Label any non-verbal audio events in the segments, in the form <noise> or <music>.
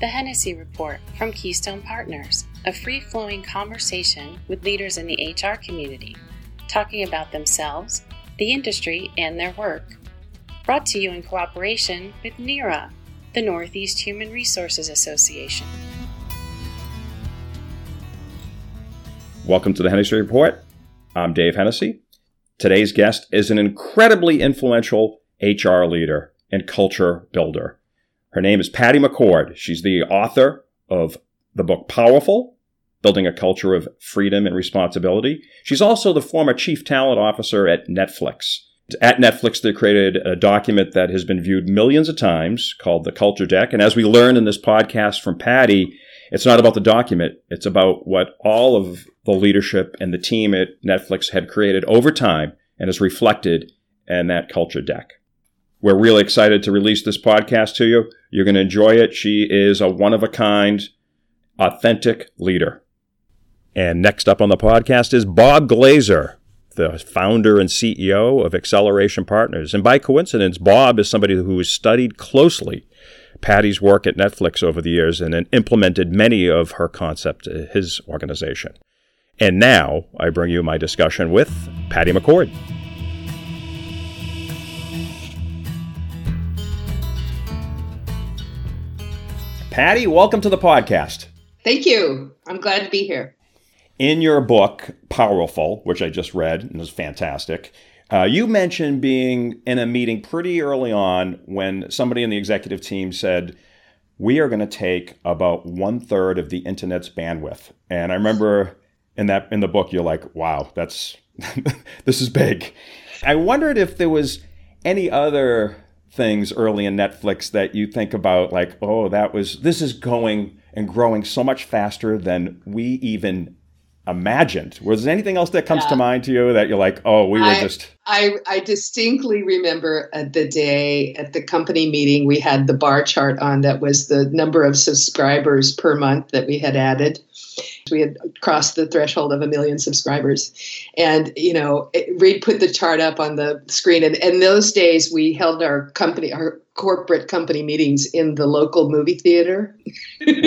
The Hennessy Report from Keystone Partners, a free flowing conversation with leaders in the HR community, talking about themselves, the industry, and their work. Brought to you in cooperation with NERA, the Northeast Human Resources Association. Welcome to the Hennessy Report. I'm Dave Hennessy. Today's guest is an incredibly influential HR leader and culture builder. Her name is Patty McCord. She's the author of the book Powerful Building a Culture of Freedom and Responsibility. She's also the former chief talent officer at Netflix. At Netflix, they created a document that has been viewed millions of times called the Culture Deck. And as we learned in this podcast from Patty, it's not about the document. It's about what all of the leadership and the team at Netflix had created over time and is reflected in that culture deck. We're really excited to release this podcast to you. You're going to enjoy it. She is a one of a kind, authentic leader. And next up on the podcast is Bob Glazer, the founder and CEO of Acceleration Partners. And by coincidence, Bob is somebody who has studied closely Patty's work at Netflix over the years and implemented many of her concepts in his organization. And now I bring you my discussion with Patty McCord. Patty, welcome to the podcast. Thank you. I'm glad to be here. In your book, Powerful, which I just read and was fantastic, uh, you mentioned being in a meeting pretty early on when somebody in the executive team said, We are going to take about one third of the internet's bandwidth. And I remember in that in the book, you're like, Wow, that's <laughs> this is big. I wondered if there was any other things early in Netflix that you think about like, oh, that was this is going and growing so much faster than we even imagined. Was there anything else that comes yeah. to mind to you that you're like, oh, we were I, just. I, I distinctly remember uh, the day at the company meeting, we had the bar chart on that was the number of subscribers per month that we had added. We had crossed the threshold of a million subscribers. And, you know, Reed put the chart up on the screen. And, in those days we held our company, our corporate company meetings in the local movie theater.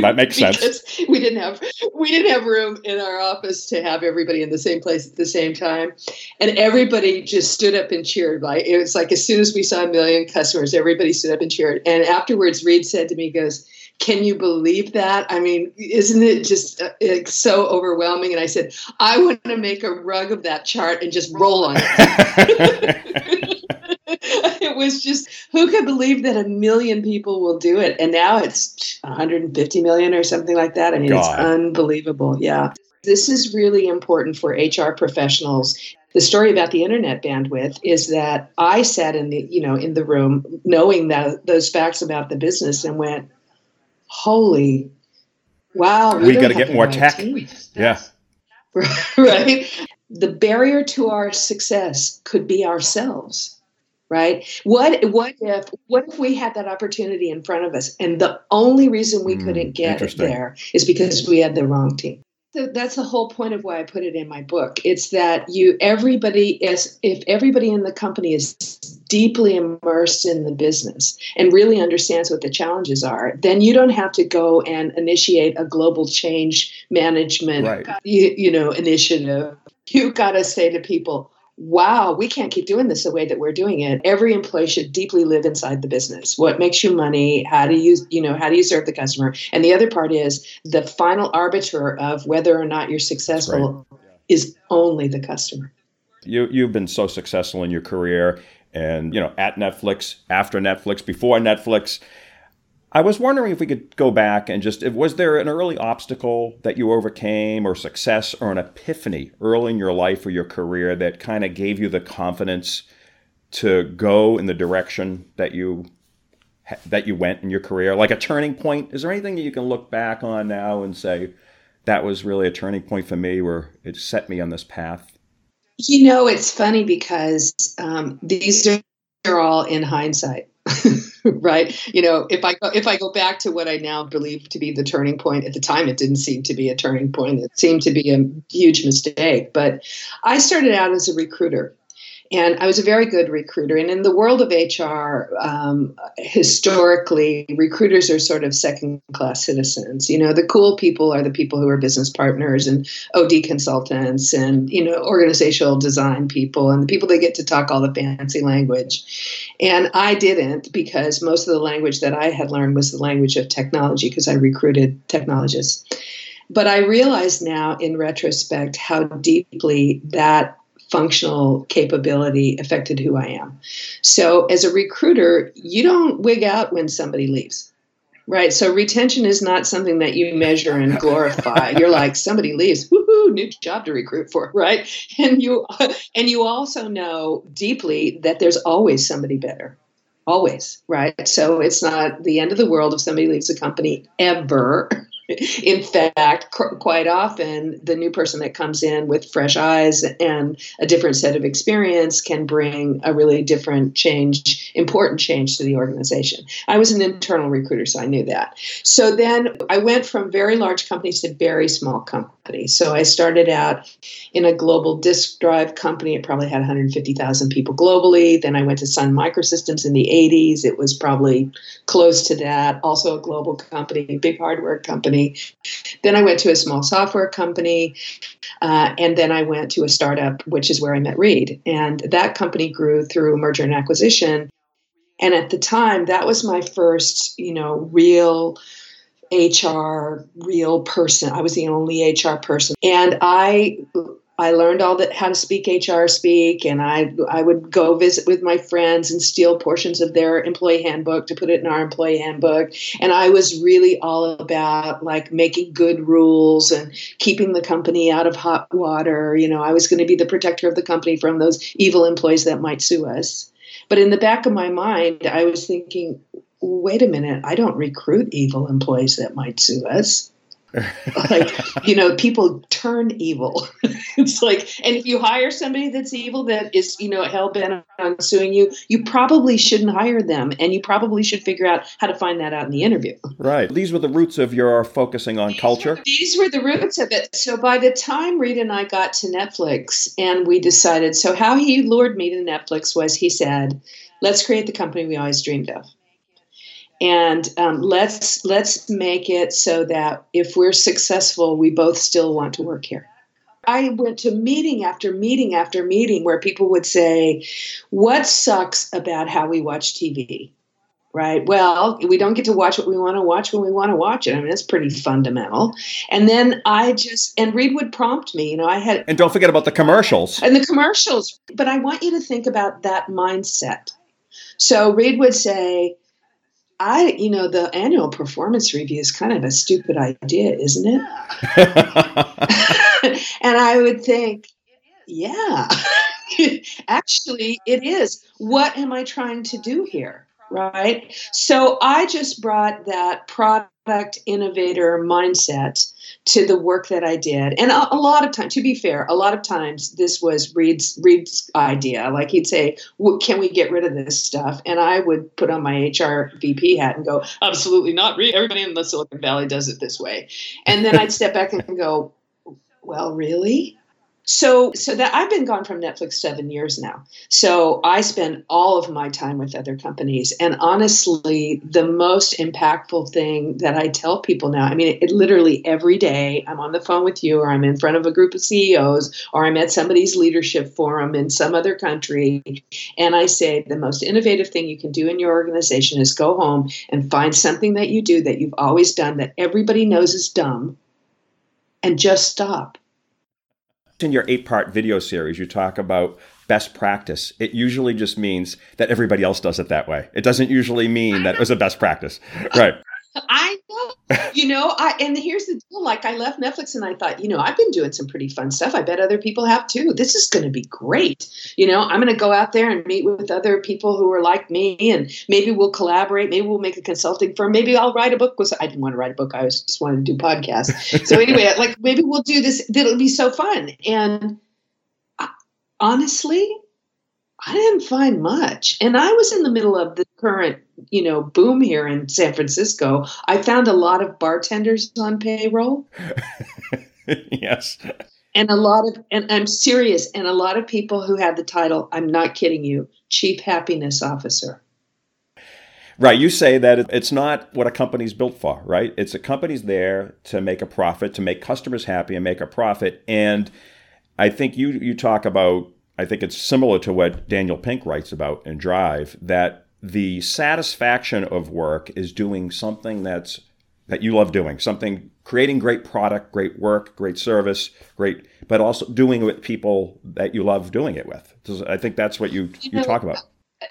That makes <laughs> sense. we didn't have we didn't have room in our office to have everybody in the same place at the same time. And everybody just stood up and cheered. Like it was like as soon as we saw a million customers, everybody stood up and cheered. And afterwards Reed said to me, he goes, can you believe that? I mean, isn't it just uh, so overwhelming? And I said, I want to make a rug of that chart and just roll on it. <laughs> <laughs> it was just, who could believe that a million people will do it? And now it's 150 million or something like that. I mean, God. it's unbelievable. Yeah. This is really important for HR professionals the story about the internet bandwidth is that I sat in the you know in the room knowing that those facts about the business and went, holy wow we, we got to get more tech yeah <laughs> right the barrier to our success could be ourselves right what what if what if we had that opportunity in front of us and the only reason we mm, couldn't get there is because we had the wrong team so that's the whole point of why I put it in my book. It's that you everybody is if everybody in the company is deeply immersed in the business and really understands what the challenges are, then you don't have to go and initiate a global change management right. you, you know initiative. you've got to say to people, wow, we can't keep doing this the way that we're doing it. Every employee should deeply live inside the business. What makes you money? How do you, you know, how do you serve the customer? And the other part is the final arbiter of whether or not you're successful right. is only the customer. You you've been so successful in your career and you know at Netflix, after Netflix, before Netflix. I was wondering if we could go back and just, was there an early obstacle that you overcame, or success, or an epiphany early in your life or your career that kind of gave you the confidence to go in the direction that you that you went in your career, like a turning point? Is there anything that you can look back on now and say that was really a turning point for me, where it set me on this path? You know, it's funny because um, these are all in hindsight. <laughs> right? You know if i go if i go back to what i now believe to be the turning point at the time it didn't seem to be a turning point. It seemed to be a huge mistake. But i started out as a recruiter And I was a very good recruiter. And in the world of HR, um, historically, recruiters are sort of second class citizens. You know, the cool people are the people who are business partners and OD consultants and, you know, organizational design people and the people that get to talk all the fancy language. And I didn't because most of the language that I had learned was the language of technology because I recruited technologists. But I realize now in retrospect how deeply that functional capability affected who I am. So as a recruiter, you don't wig out when somebody leaves. Right. So retention is not something that you measure and glorify. <laughs> You're like somebody leaves, woohoo, new job to recruit for, <laughs> right? And you and you also know deeply that there's always somebody better. Always, right? So it's not the end of the world if somebody leaves a company ever. <laughs> <laughs> in fact, cr- quite often the new person that comes in with fresh eyes and a different set of experience can bring a really different change, important change to the organization. I was an internal recruiter, so I knew that. So then I went from very large companies to very small companies. So I started out in a global disk drive company. It probably had 150,000 people globally. Then I went to Sun Microsystems in the 80s. It was probably close to that. Also a global company, big hardware company company. Then I went to a small software company. Uh, and then I went to a startup, which is where I met Reed. And that company grew through merger and acquisition. And at the time, that was my first, you know, real HR, real person. I was the only HR person. And I I learned all that how to speak HR speak, and I I would go visit with my friends and steal portions of their employee handbook to put it in our employee handbook. And I was really all about like making good rules and keeping the company out of hot water. You know, I was going to be the protector of the company from those evil employees that might sue us. But in the back of my mind, I was thinking, wait a minute, I don't recruit evil employees that might sue us. <laughs> Like you know people turn evil. <laughs> It's like and if you hire somebody that's evil that is you know hell-bent on suing you you probably shouldn't hire them and you probably should figure out how to find that out in the interview. Right. These were the roots of your focusing on these culture. were, these were the roots of it. So by the time reed and i got to netflix and we decided so how he lured me to netflix was he said let's create the company we always dreamed of and um, let's let's make it so that if we're successful, we both still want to work here. I went to meeting after meeting after meeting where people would say, "What sucks about how we watch TV?" Right. Well, we don't get to watch what we want to watch when we want to watch it. I mean, that's pretty fundamental. And then I just and Reed would prompt me. You know, I had and don't forget about the commercials and the commercials. But I want you to think about that mindset. So Reed would say, I, you know, the annual performance review is kind of a stupid idea, isn't it? <laughs> and I would think, yeah, <laughs> actually, it is. What am I trying to do here? Right. So I just brought that product innovator mindset to the work that I did. And a, a, lot of times, to be fair, a lot of times this was Reed's Reed's idea. Like he'd say, "Can we get rid of this stuff?" And I would put on my HR VP hat and go, "Absolutely not, Reed. Everybody in the Silicon Valley does it this way." And then I'd step back and go, "Well, really?" So, so that I've been gone from Netflix seven years now. So I spend all of my time with other companies, and honestly, the most impactful thing that I tell people now, I mean, it, it literally every day I'm on the phone with you, or I'm in front of a group of CEOs, or I'm at somebody's leadership forum in some other country, and I say the most innovative thing you can do in your organization is go home and find something that you do that you've always done that everybody knows is dumb, and just stop in your eight part video series, you talk about best practice. It usually just means that everybody else does it that way. It doesn't usually mean that it was a best practice. Right. I know, <laughs> you know, I and here's the deal. Like I left Netflix and I thought, you know, I've been doing some pretty fun stuff. I bet other people have too. This is going to be great. You know, I'm going to go out there and meet with other people who are like me, and maybe we'll collaborate. Maybe we'll make a consulting firm. Maybe I'll write a book. Was I didn't want to write a book. I was just wanted to do podcasts. <laughs> so anyway, like maybe we'll do this. It'll be so fun. And I, honestly, I didn't find much. And I was in the middle of the current, you know, boom here in San Francisco. I found a lot of bartenders on payroll. <laughs> yes. And a lot of, and I'm serious, and a lot of people who had the title, I'm not kidding you, Chief Happiness Officer. Right. You say that it's not what a company's built for, right? It's a company's there to make a profit, to make customers happy and make a profit. And I think you you talk about I think it's similar to what Daniel Pink writes about in Drive that the satisfaction of work is doing something that's that you love doing, something creating great product, great work, great service, great, but also doing it with people that you love doing it with. I think that's what you you, you talk about.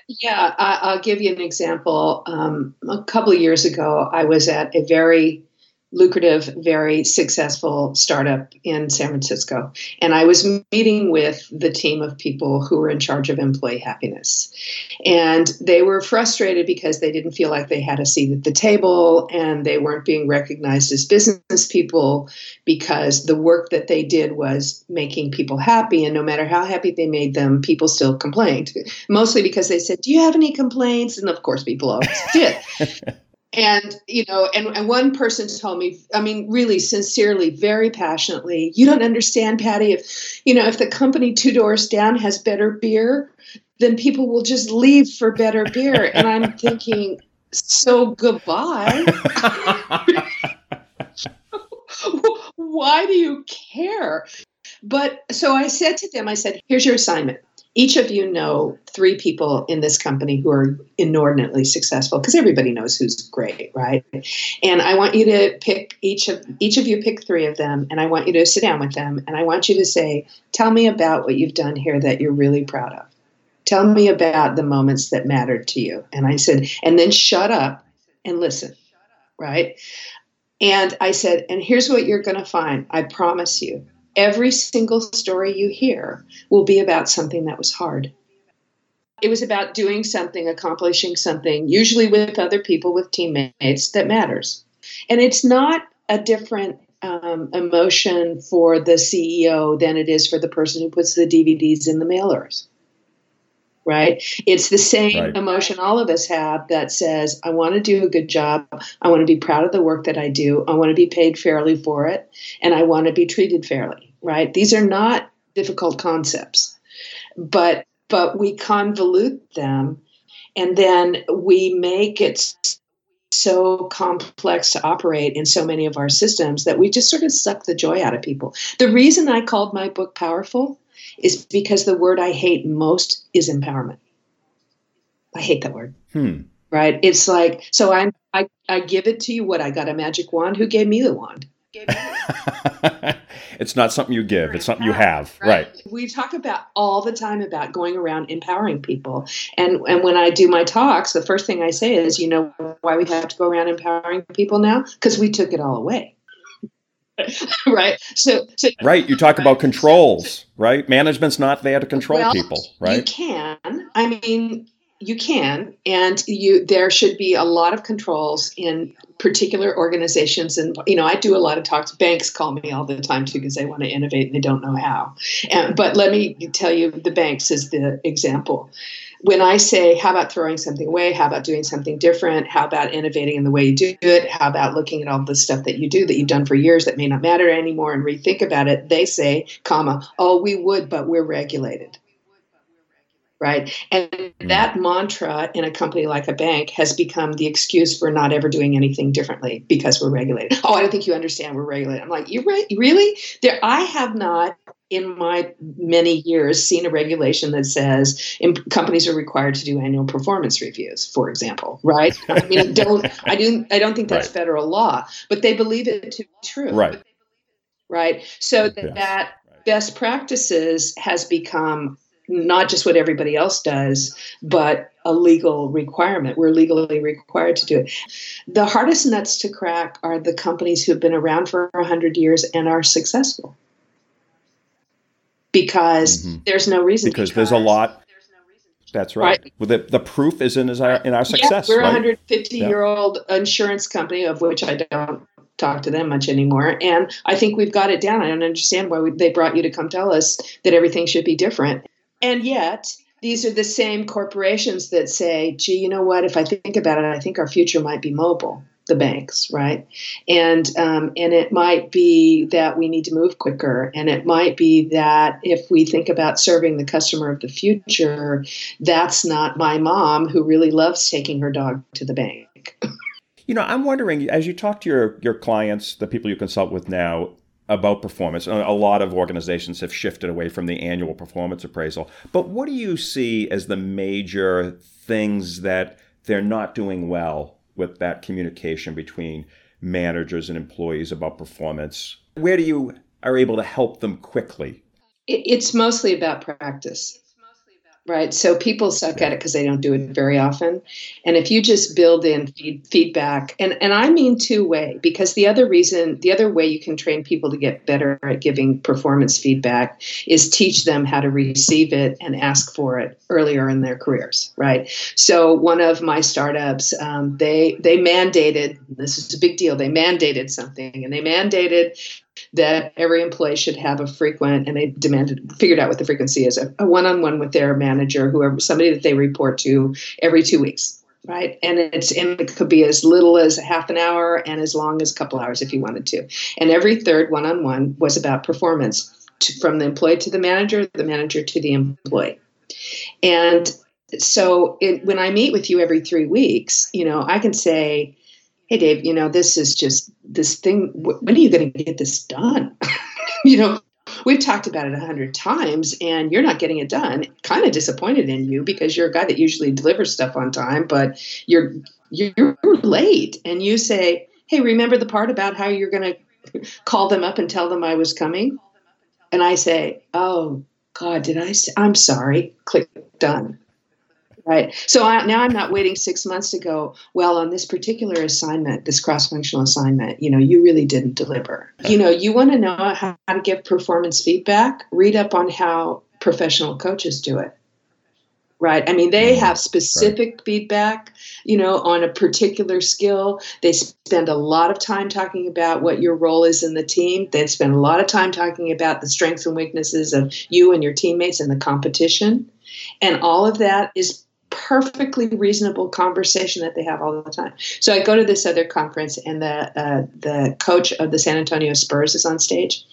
Yeah, I, will give you an example. Um, a couple of years ago, I was at a very lucrative, very successful startup in San Francisco. And I was meeting with the team of people who were in charge of employee happiness. And they were frustrated because they didn't feel like they had a seat at the table and they weren't being recognized as business people because the work that they did was making people happy. And no matter how happy they made them, people still complained. Mostly because they said, Do you have any complaints? And of course, people always did. <laughs> and you know and, and one person told me i mean really sincerely very passionately you don't understand patty if you know if the company two doors down has better beer then people will just leave for better beer. And i'm <laughs> thinking so goodbye. <laughs> <laughs> Why do you care? But so i said to them i said here's your assignment each of you know three people in this company who are inordinately successful because everybody knows who's great right? And i want you to pick each of each of you pick three of them and i want you to sit down with them and i want you to say tell me about what you've done here that you're really proud of. Tell me about the moments that mattered to you. And i said and then shut up and listen right? And i said and here's what you're going to find i promise you every single story you hear will be about something that was hard. It was about doing something, accomplishing something, usually with other people, with teammates, that matters. And it's not a different um, emotion for the CEO than it is for the person who puts the DVDs in the mailers. Right? It's the same right. emotion all of us have that says, I want to do a good job. I want to be proud of the work that I do. I want to be paid fairly for it. And I want to be treated fairly right? These are not difficult concepts, but but we convolute them, and then we make it so complex to operate in so many of our systems that we just sort of suck the joy out of people. The reason I called my book powerful is because the word I hate most is empowerment. I hate that word. Hmm. Right? It's like so I'm I, I give it to you what I got a magic wand. Who gave me the wand? <laughs> it's not something you give, it's something you have. Right. right. We talk about all the time about going around empowering people. And and when I do my talks, the first thing I say is, you know why we have to go around empowering people now? Because we took it all away. <laughs> right. So, so Right. You talk about controls, right? Management's not there to control well, people, right? You can. I mean, you can and you there should be a lot of controls in particular organizations and you know i do a lot of talks banks call me all the time too because they want to innovate and they don't know how and, but let me tell you the banks is the example when i say how about throwing something away how about doing something different how about innovating in the way you do it how about looking at all the stuff that you do that you've done for years that may not matter anymore and rethink about it they say comma oh we would but we're regulated right? And mm. that mantra in a company like a bank has become the excuse for not ever doing anything differently because we're regulated. Oh, I don't think you understand. We're regulated. I'm like, you right? Really? There, I have not in my many years seen a regulation that says companies are required to do annual performance reviews, for example, right? I mean, don't I do I don't think that's right. federal law, but they believe it to be true, right? Right. So that, yes. that best practices has become not just what everybody else does, but a legal requirement. We're legally required to do it. The hardest nuts to crack are the companies who've been around for 100 years and are successful. Because mm-hmm. there's no reason. Because, because there's a lot. That's right. right. Well, the, the proof is in, our, in our success. Yeah, we're right? a 150 yeah. year old insurance company, of which I don't talk to them much anymore. And I think we've got it down. I don't understand why we, they brought you to come tell us that everything should be different. And yet, these are the same corporations that say, gee, you know what? If I think about it, I think our future might be mobile. The banks, right? And um, and it might be that we need to move quicker, and it might be that if we think about serving the customer of the future, that's not my mom who really loves taking her dog to the bank. you know, I'm wondering as you talk to your your clients, the people you consult with now, about performance. A lot of organizations have shifted away from the annual performance appraisal. But what do you see as the major things that they're not doing well with that communication between managers and employees about performance? Where do you are able to help them quickly? It's mostly about practice right? So people suck at it because they don't do it very often. And if you just build in feed, feedback, and, and I mean two way, because the other reason, the other way you can train people to get better at giving performance feedback is teach them how to receive it and ask for it earlier in their careers, right? So one of my startups, um, they they mandated this is a big deal. They mandated something, and they mandated that every employee should have a frequent, and they demanded, figured out what the frequency is, a one on one with their manager, whoever, somebody that they report to every two weeks. Right. And it's and it could be as little as half an hour and as long as a couple hours if you wanted to. And every third one on one was about performance to, from the employee to the manager, the manager to the employee. And so it, when I meet with you every three weeks, you know, I can say, hey dave you know this is just this thing when are you going to get this done? <laughs> You know we've talked about it a hundred times and you're not getting it done. Kind of disappointed in you because you're a guy that usually delivers stuff on time but you're you're late and you say hey remember the part about how you're going to call them up and tell them i was coming? And i say oh god did i say, i'm sorry. Click done Right. So I, now I'm not waiting six months to go, well, on this particular assignment, this cross functional assignment, you know, you really didn't deliver. You know, you want to know how to give performance feedback, read up on how professional coaches do it. Right. I mean, they mm-hmm. have specific right. feedback, you know, on a particular skill. They spend a lot of time talking about what your role is in the team. They spend a lot of time talking about the strengths and weaknesses of you and your teammates and the competition. And all of that is perfectly reasonable conversation that they have all the time. So I go to this other conference, and the uh, the coach of the San Antonio Spurs is on stage,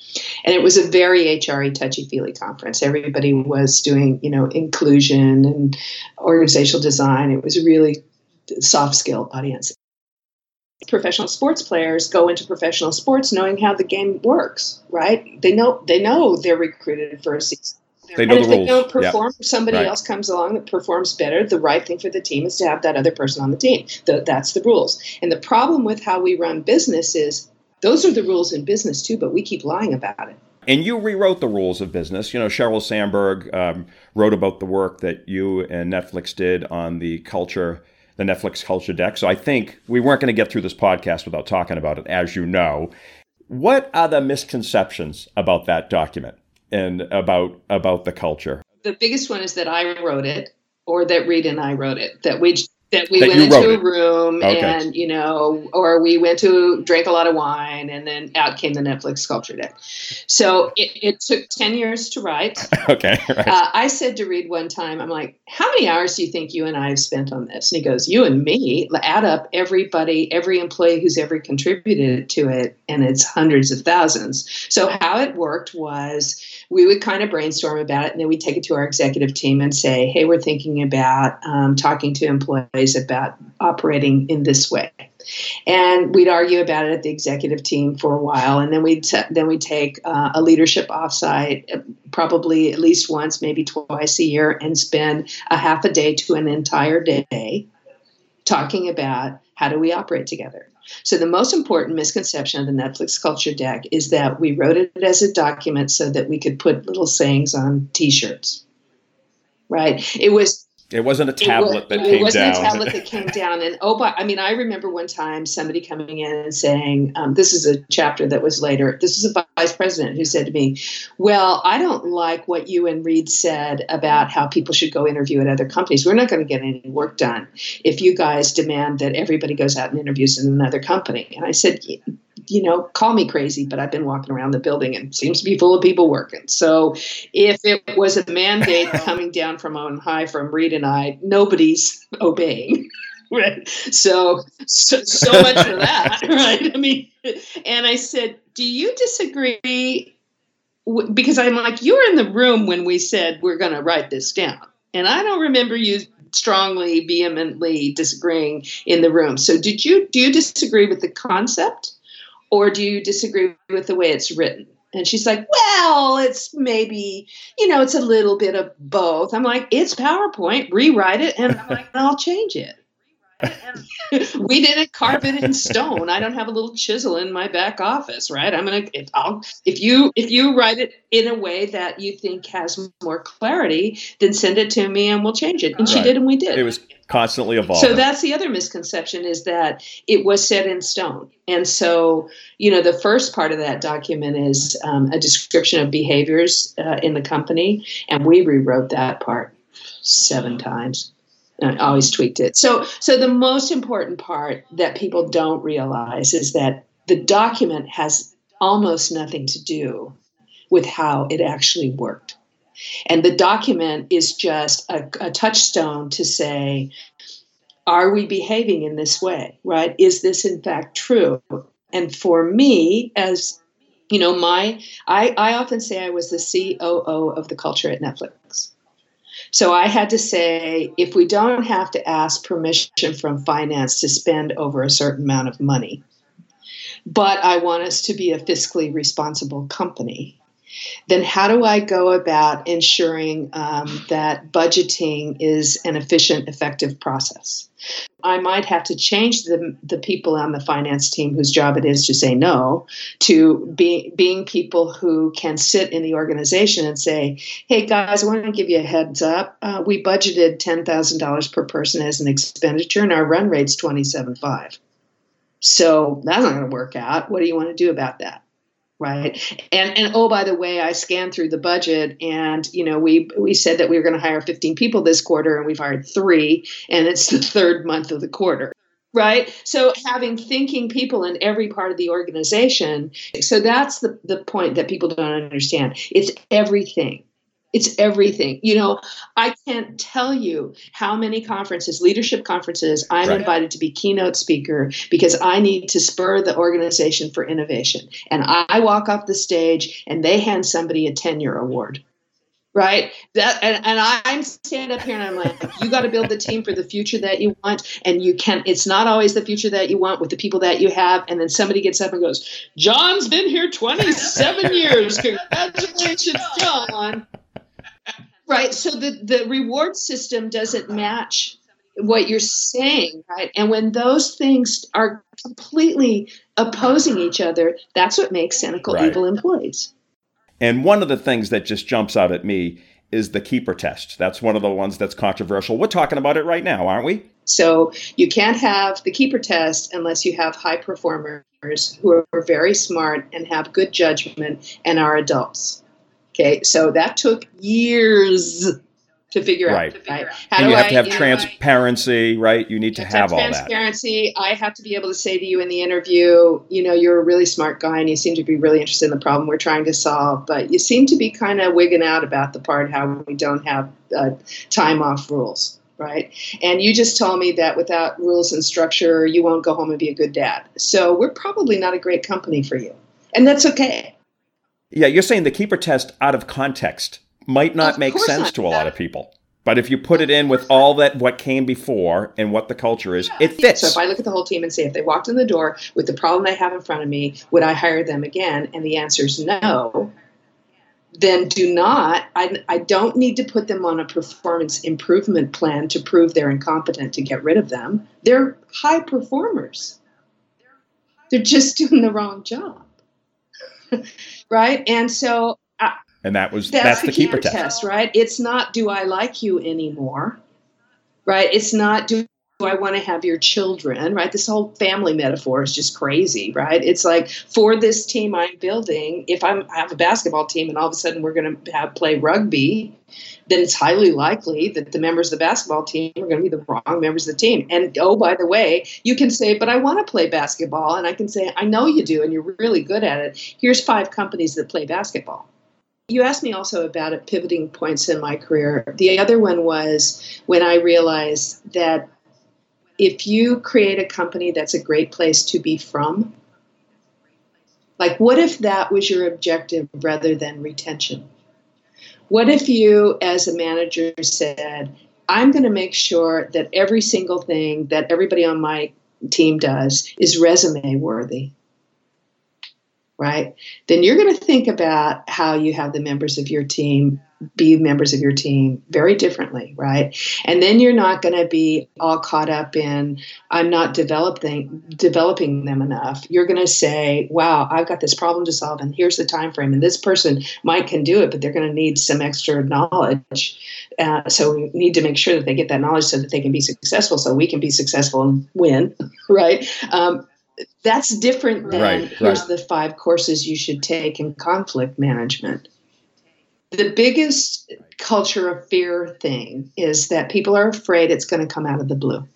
and it was a very HRE touchy feely conference. Everybody was doing you know inclusion and organizational design. It was a really soft skill audience. Professional sports players go into professional sports knowing how the game works, right? They know they know they're recruited for a season they know and the if rules. they don't perform, yep. somebody right. else comes along that performs better. The right thing for the team is to have that other person on the team. The, that's the rules. And the problem with how we run business is those are the rules in business too, but we keep lying about it. And you rewrote the rules of business. You know, Sheryl Sandberg um, wrote about the work that you and Netflix did on the culture, the Netflix culture deck. So I think we weren't going to get through this podcast without talking about it, as you know. What are the misconceptions about that document? And about about the culture? The biggest one is that I wrote it, or that Reed and I wrote it. That we that we that went into a room okay. and you know or we went to drink a lot of wine and then out came the netflix culture deck. So it, it took 10 years to write. <laughs> Okay right. uh, i said to reed one time i'm like how many hours do you think you and i have spent on this? And he goes you and me add up everybody every employee who's ever contributed to it and it's hundreds of thousands. So how it worked was we would kind of brainstorm about it and then we'd take it to our executive team and say hey we're thinking about um, talking to employees about operating in this way and we'd argue about it at the executive team for a while and then we'd t- then we'd take uh, a leadership offsite uh, probably at least once maybe twice a year and spend a half a day to an entire day talking about how do we operate together so, the most important misconception of the Netflix culture deck is that we wrote it as a document so that we could put little sayings on t shirts. Right? It was it wasn't a tablet was, that came down. It wasn't down. a tablet that came down. And oh, but I mean, I remember one time somebody coming in and saying, um, "This is a chapter that was later." This is a vice president who said to me, "Well, I don't like what you and Reed said about how people should go interview at other companies. We're not going to get any work done if you guys demand that everybody goes out and interviews in another company." And I said, you know, call me crazy, but I've been walking around the building and it seems to be full of people working. So if it was a mandate <laughs> coming down from on high from Reed nobody's <laughs> obeying. <laughs> right. So, so, so much for that, <laughs> right? I mean, and I said, do you disagree? Because I'm like, you were in the room when we said we're going to write this down. And I don't remember you strongly, vehemently disagreeing in the room. So did you do you disagree with the concept or do you disagree with the way it's written? And she's like, well, it's maybe, you know, it's a little bit of both. I'm like, it's PowerPoint, rewrite it, and I'm like, <laughs> I'll change it. <laughs> we didn't carve it in stone. I don't have a little chisel in my back office, right? I'm gonna if I'll if you if you write it in a way that you think has more clarity, then send it to me and we'll change it. And right. she did, and we did. It was constantly evolving. So that's the other misconception is that it was set in stone. And so, you know, the first part of that document is um, a description of behaviors uh, in the company, and we rewrote that part seven times. I always tweaked it. So, so the most important part that people don't realize is that the document has almost nothing to do with how it actually worked. And the document is just a, a touchstone to say, are we behaving in this way, right? Is this in fact true? And for me, as you know, my I, I often say I was the COO of the culture at Netflix. So I had to say, if we don't have to ask permission from finance to spend over a certain amount of money, but I want us to be a fiscally responsible company, then how do I go about ensuring um, that budgeting is an efficient, effective process? I might have to change the, the people on the finance team whose job it is to say no to be, being people who can sit in the organization and say, hey guys, I want to give you a heads up. Uh, we budgeted $10,000 per person as an expenditure and our run rate's 27.5. So that's not going to work out. What do you want to do about that? Right? And and oh by the way i scanned through the budget and you know we we said that we were going to hire 15 people this quarter and we've hired 3 and it's the third month of the quarter right? So having thinking people in every part of the organization so that's the the point that people don't understand. It's everything it's everything. You know, I can't tell you how many conferences, leadership conferences, I'm right. invited to be keynote speaker because I need to spur the organization for innovation. And I walk off the stage and they hand somebody a tenure award. Right? That and, and I'm stand up here and I'm like, you got to build the team for the future that you want. And you can't. it's not always the future that you want with the people that you have. And then somebody gets up and goes, John's been here 27 years. <laughs> Congratulations, John right so the the reward system doesn't match what you're saying right? And when those things are completely opposing each other that's what makes cynical right. evil employees. And one of the things that just jumps out at me is the keeper test. That's one of the ones that's controversial. We're talking about it right now aren't we? So you can't have the keeper test unless you have high performers who are very smart and have good judgment and are adults Okay, so that took years to figure right. out. Right. How and you have I, to have transparency, know, right? You need to have, have, all transparency. that. I have to be able to say to you in the interview, you know, you're a really smart guy and you seem to be really interested in the problem we're trying to solve, but you seem to be kind of wigging out about the part how we don't have uh, time off rules. Right. And you just told me that without rules and structure, you won't go home and be a good dad. So we're probably not a great company for you. And that's okay yeah, you're saying the keeper test out of context might not of make sense not. to a lot of people. But if you put it in with all that what came before and what the culture is, yeah, it fits. So if I look at the whole team and say, if they walked in the door with the problem they have in front of me, would I hire them again? And the answer is no. Then do not. I, I don't need to put them on a performance improvement plan to prove they're incompetent to get rid of them. They're high performers. They're just doing the wrong job. <laughs> right? And so, uh, and that was that's, that's the, the keeper test. test, right? It's not do I like you anymore, right? It's not do I want to have your children, right? This whole family metaphor is just crazy, right? It's like for this team I'm building, if I'm, I have a basketball team and all of a sudden we're going to have play rugby, then it's highly likely that the members of the basketball team are going to be the wrong members of the team. And oh, by the way, you can say, but I want to play basketball. And I can say, I know you do, and you're really good at it. Here's five companies that play basketball. You asked me also about pivoting points in my career. The other one was when I realized that if you create a company that's a great place to be from, like what if that was your objective rather than retention? What if you, as a manager, said, I'm going to make sure that every single thing that everybody on my team does is resume worthy? Right? Then you're going to think about how you have the members of your team be members of your team very differently, right? And then you're not going to be all caught up in I'm not developing developing them enough. You're going to say, "Wow, I've got this problem to solve, and here's the time frame, and this person might can do it, but they're going to need some extra knowledge. Uh, so we need to make sure that they get that knowledge so that they can be successful, so we can be successful and win, <laughs> right?" Um, that's different than right, here's right. the five courses you should take in conflict management the biggest culture of fear thing is that people are afraid it's going to come out of the blue.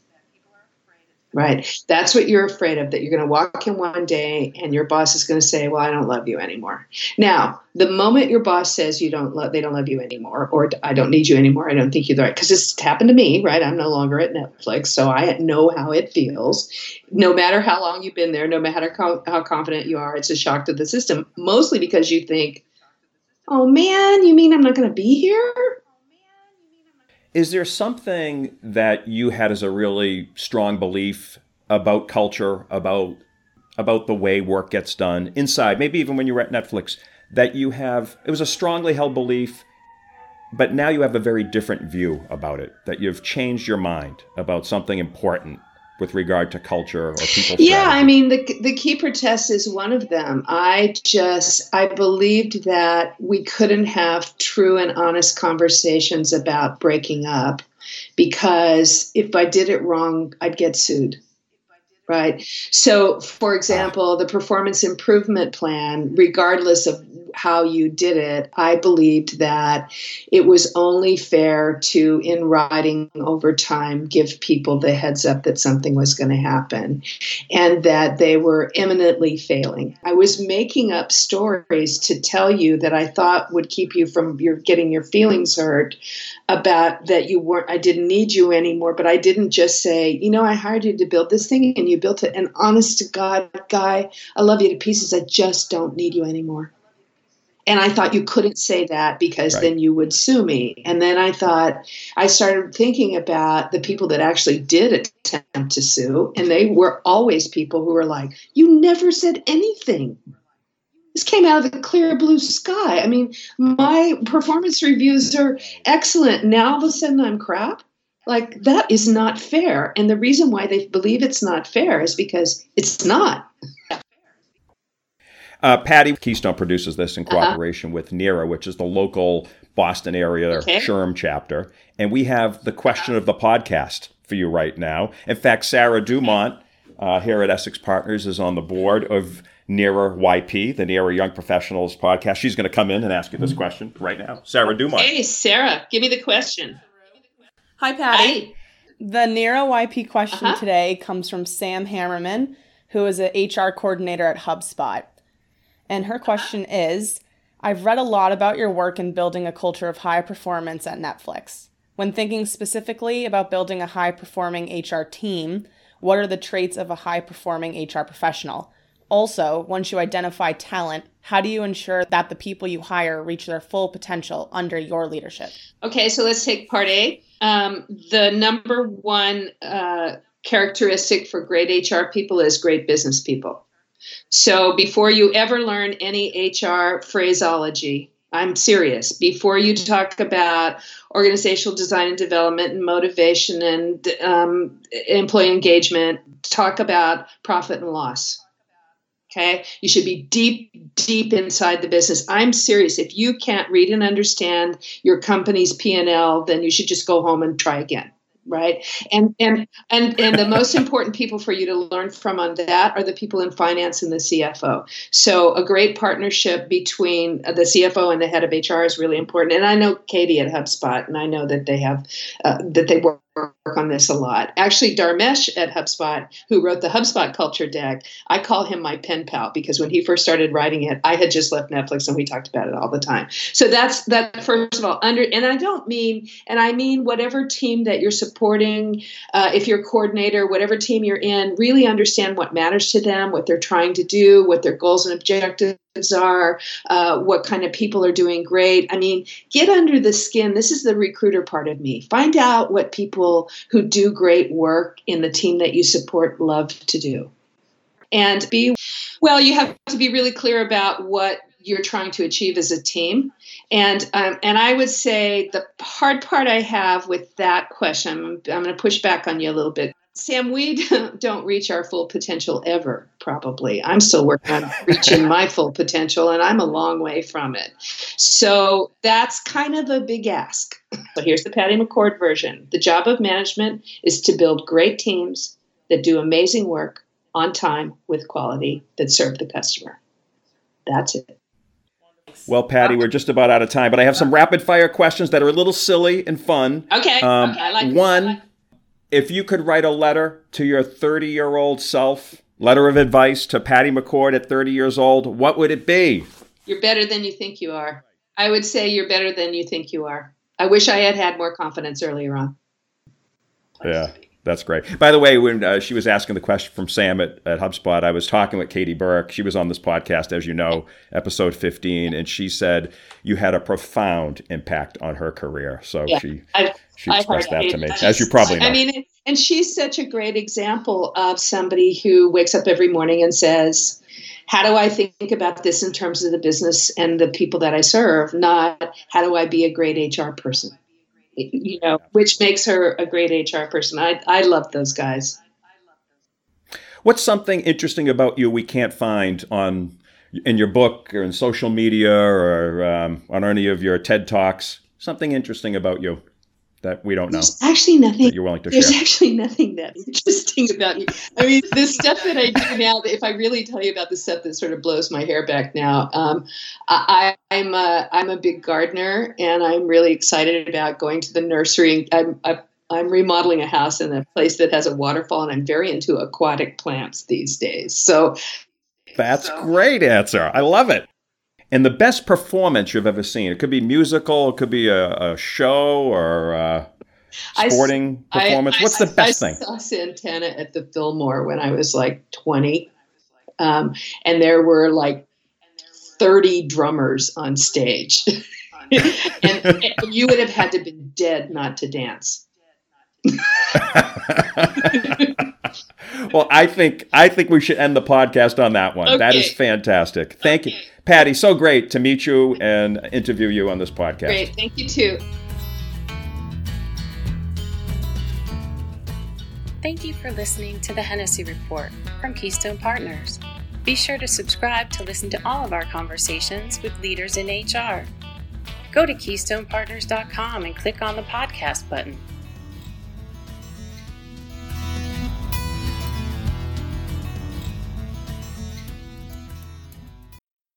Right. That's what you're afraid of, that you're going to walk in one day and your boss is going to say, Well, I don't love you anymore. Now, the moment your boss says you don't love, they don't love you anymore, or I don't need you anymore, I don't think you're the right, because this happened to me, right? I'm no longer at Netflix, so I know how it feels. No matter how long you've been there, no matter how, how confident you are, it's a shock to the system, mostly because you think, Oh man, you mean I'm not going to be here? Is there something that you had as a really strong belief about culture, about about the way work gets done inside, maybe even when you were at Netflix, that you have it was a strongly held belief, but now you have a very different view about it, that you've changed your mind about something important with regard to culture or people yeah i mean the, the keeper test is one of them. I just i believed that we couldn't have true and honest conversations about breaking up because if i did it wrong i'd get sued right? So for example the performance improvement plan regardless of how you did it, I believed that it was only fair to, in writing over time, give people the heads up that something was going to happen and that they were imminently failing. I was making up stories to tell you that I thought would keep you from your getting your feelings hurt about that you weren't I didn't need you anymore, but I didn't just say, you know, I hired you to build this thing and you built it and honest to God, guy, I love you to pieces. I just don't need you anymore. And I thought you couldn't say that because right. then you would sue me. And then I thought, I started thinking about the people that actually did attempt to sue. And they were always people who were like, You never said anything. This came out of the clear blue sky. I mean, my performance reviews are excellent. Now all of a sudden I'm crap. Like, that is not fair. And the reason why they believe it's not fair is because it's not. Uh, Patty Keystone produces this in uh-huh. cooperation uh-huh. with NERA, which is the local Boston area okay. SHRM chapter. And we have the question of the podcast for you right now. In fact, Sarah Dumont uh, here at Essex Partners is on the board of NERA YP, the NERA Young Professionals podcast. She's going to come in and ask you this question right now. Sarah Dumont. Hey, Sarah, give me the question. Hi, Patty. Hi. The NERA YP question uh-huh. today comes from Sam Hammerman, who is an HR coordinator at HubSpot. And her question is I've read a lot about your work in building a culture of high performance at Netflix. When thinking specifically about building a high performing HR team, what are the traits of a high performing HR professional? Also, once you identify talent, how do you ensure that the people you hire reach their full potential under your leadership? Okay, so let's take part A. Um, the number one uh, characteristic for great HR people is great business people. So before you ever learn any HR phraseology, I'm serious. Before you talk about organizational design and development and motivation and um, employee engagement, talk about profit and loss. Okay, you should be deep, deep inside the business. I'm serious. If you can't read and understand your company's P and L, then you should just go home and try again right? And and and and the most important people for you to learn from on that are the people in finance and the cfo so a great partnership between the cfo and the head of hr is really important. And i know katie at hubspot and i know that they have uh, that they work on this a lot. Actually, Dharmesh at HubSpot, who wrote the HubSpot Culture Deck, I call him my pen pal because when he first started writing it, I had just left Netflix and we talked about it all the time. So that's that. First of all, under and I don't mean and I mean whatever team that you're supporting, uh, if you're a coordinator, whatever team you're in, really understand what matters to them, what they're trying to do, what their goals and objectives are, uh, what kind of people are doing great. I mean, get under the skin. This is the recruiter part of me. Find out what people who do great work in the team that you support love to do. And be, well, you have to be really clear about what you're trying to achieve as a team. And um, and I would say the hard part I have with that question, I'm, I'm going to push back on you a little bit. Sam, we <laughs> don't reach our full potential ever, probably. I'm still working on reaching my full potential, and I'm a long way from it. So that's kind of a big ask. So here's the Patty McCord version The job of management is to build great teams that do amazing work on time with quality that serve the customer. That's it. Well, Patty, we're just about out of time, but I have some rapid fire questions that are a little silly and fun. Okay. Um, okay. I like one if you could write a letter to your 30 year old self, letter of advice to Patty McCord at 30 years old, what would it be? You're better than you think you are. I would say you're better than you think you are. I wish I had had more confidence earlier on. Yeah. That's great. By the way, when uh, she was asking the question from Sam at, at HubSpot, I was talking with Katie Burke. She was on this podcast, as you know, episode 15, and she said you had a profound impact on her career. So yeah, she she expressed that to me, as you probably know. I mean, and she's such a great example of somebody who wakes up every morning and says, how do I think about this in terms of the business and the people that I serve, not how do I be a great HR person? You know, which makes her a great HR person. I, I love those guys. What's something interesting about you we can't find on in your book or in social media or um, on any of your TED talks? Something interesting about you that we don't know. There's actually nothing you're willing to there's share. actually nothing that interesting about me. I mean, the stuff that I do now. If I really tell you about the stuff that sort of blows my hair back now, um, I, am a I'm a big gardener, and I'm really excited about going to the nursery. I'm, I'm I'm remodeling a house in a place that has a waterfall, and I'm very into aquatic plants these days. So that's so. great answer. I love it. And the best performance you've ever seen. It could be musical, it could be a, a show or a sporting I, performance. I, What's I, the best thing? I saw Santana at the Fillmore when I was like 20. Um, and there were like 30 drummers on stage. <laughs> and, and you would have had to be dead not to dance. <laughs> <laughs> <laughs> well, I think I think we should end the podcast on that one. Okay. That is fantastic. Thank okay. you, Patty. So great to meet you and interview you on this podcast. Great, thank you too. Thank you for listening to the Hennessy Report from Keystone Partners. Be sure to subscribe to listen to all of our conversations with leaders in HR. Go to KeystonePartners.com and click on the podcast button